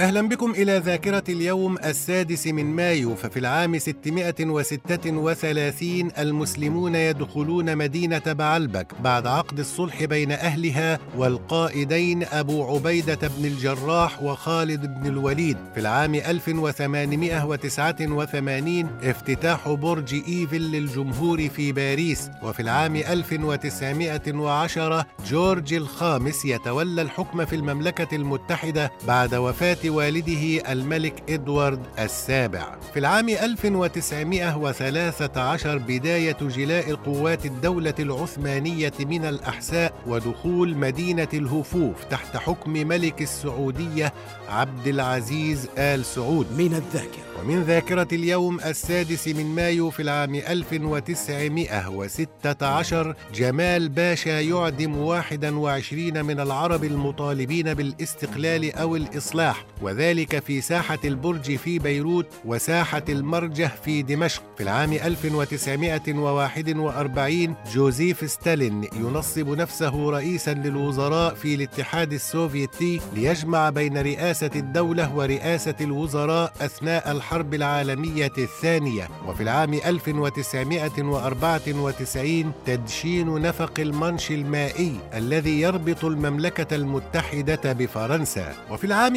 أهلا بكم إلى ذاكرة اليوم السادس من مايو ففي العام 636 المسلمون يدخلون مدينة بعلبك بعد عقد الصلح بين أهلها والقائدين أبو عبيدة بن الجراح وخالد بن الوليد. في العام 1889 افتتاح برج إيفل للجمهور في باريس. وفي العام 1910 جورج الخامس يتولى الحكم في المملكة المتحدة بعد وفاة والده الملك إدوارد السابع. في العام 1913 بداية جلاء قوات الدولة العثمانية من الأحساء ودخول مدينة الهفوف تحت حكم ملك السعودية عبد العزيز آل سعود. من الذاكرة. ومن ذاكرة اليوم السادس من مايو في العام 1916 جمال باشا يعدم 21 من العرب المطالبين بالاستقلال أو الإصلاح. وذلك في ساحة البرج في بيروت وساحة المرجح في دمشق. في العام 1941 جوزيف ستالين ينصب نفسه رئيسا للوزراء في الاتحاد السوفيتي ليجمع بين رئاسة الدولة ورئاسة الوزراء أثناء الحرب العالمية الثانية. وفي العام 1994 تدشين نفق المانش المائي الذي يربط المملكة المتحدة بفرنسا. وفي العام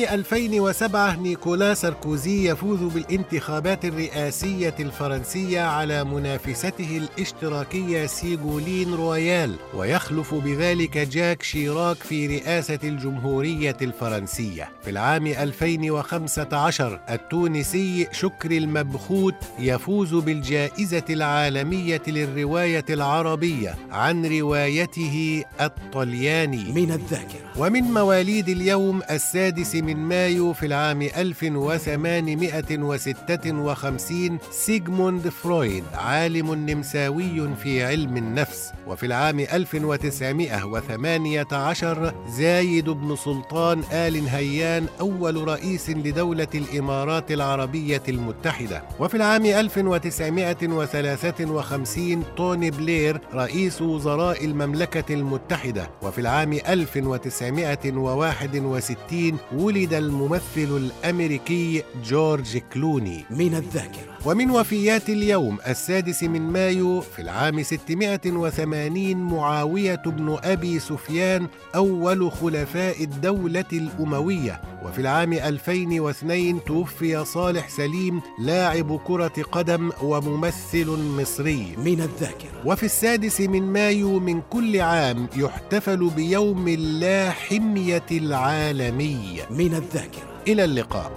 2007 نيكولا ساركوزي يفوز بالانتخابات الرئاسية الفرنسية على منافسته الاشتراكية سيغولين رويال ويخلف بذلك جاك شيراك في رئاسة الجمهورية الفرنسية. في العام 2015 التونسي شكري المبخوت يفوز بالجائزة العالمية للرواية العربية عن روايته الطلياني. من الذاكرة. ومن مواليد اليوم السادس من مايو في العام 1856 سيغموند فرويد عالم نمساوي في علم النفس. وفي العام 1918 زايد بن سلطان آل نهيان أول رئيس لدولة الإمارات العربية المتحدة. وفي العام 1953 توني بلير رئيس وزراء المملكة المتحدة. وفي العام 1961 ولد الممثل الأمريكي جورج كلوني. من الذاكرة. ومن وفيات اليوم السادس من مايو في العام 680 معاوية بن أبي سفيان أول خلفاء الدولة الأموية. وفي العام 2002 توفي صالح سليم لاعب كرة قدم وممثل مصري. من الذاكرة. وفي السادس من مايو من كل عام يحتفل بيوم اللاحمية العالمي. من الذاكرة. إلى اللقاء.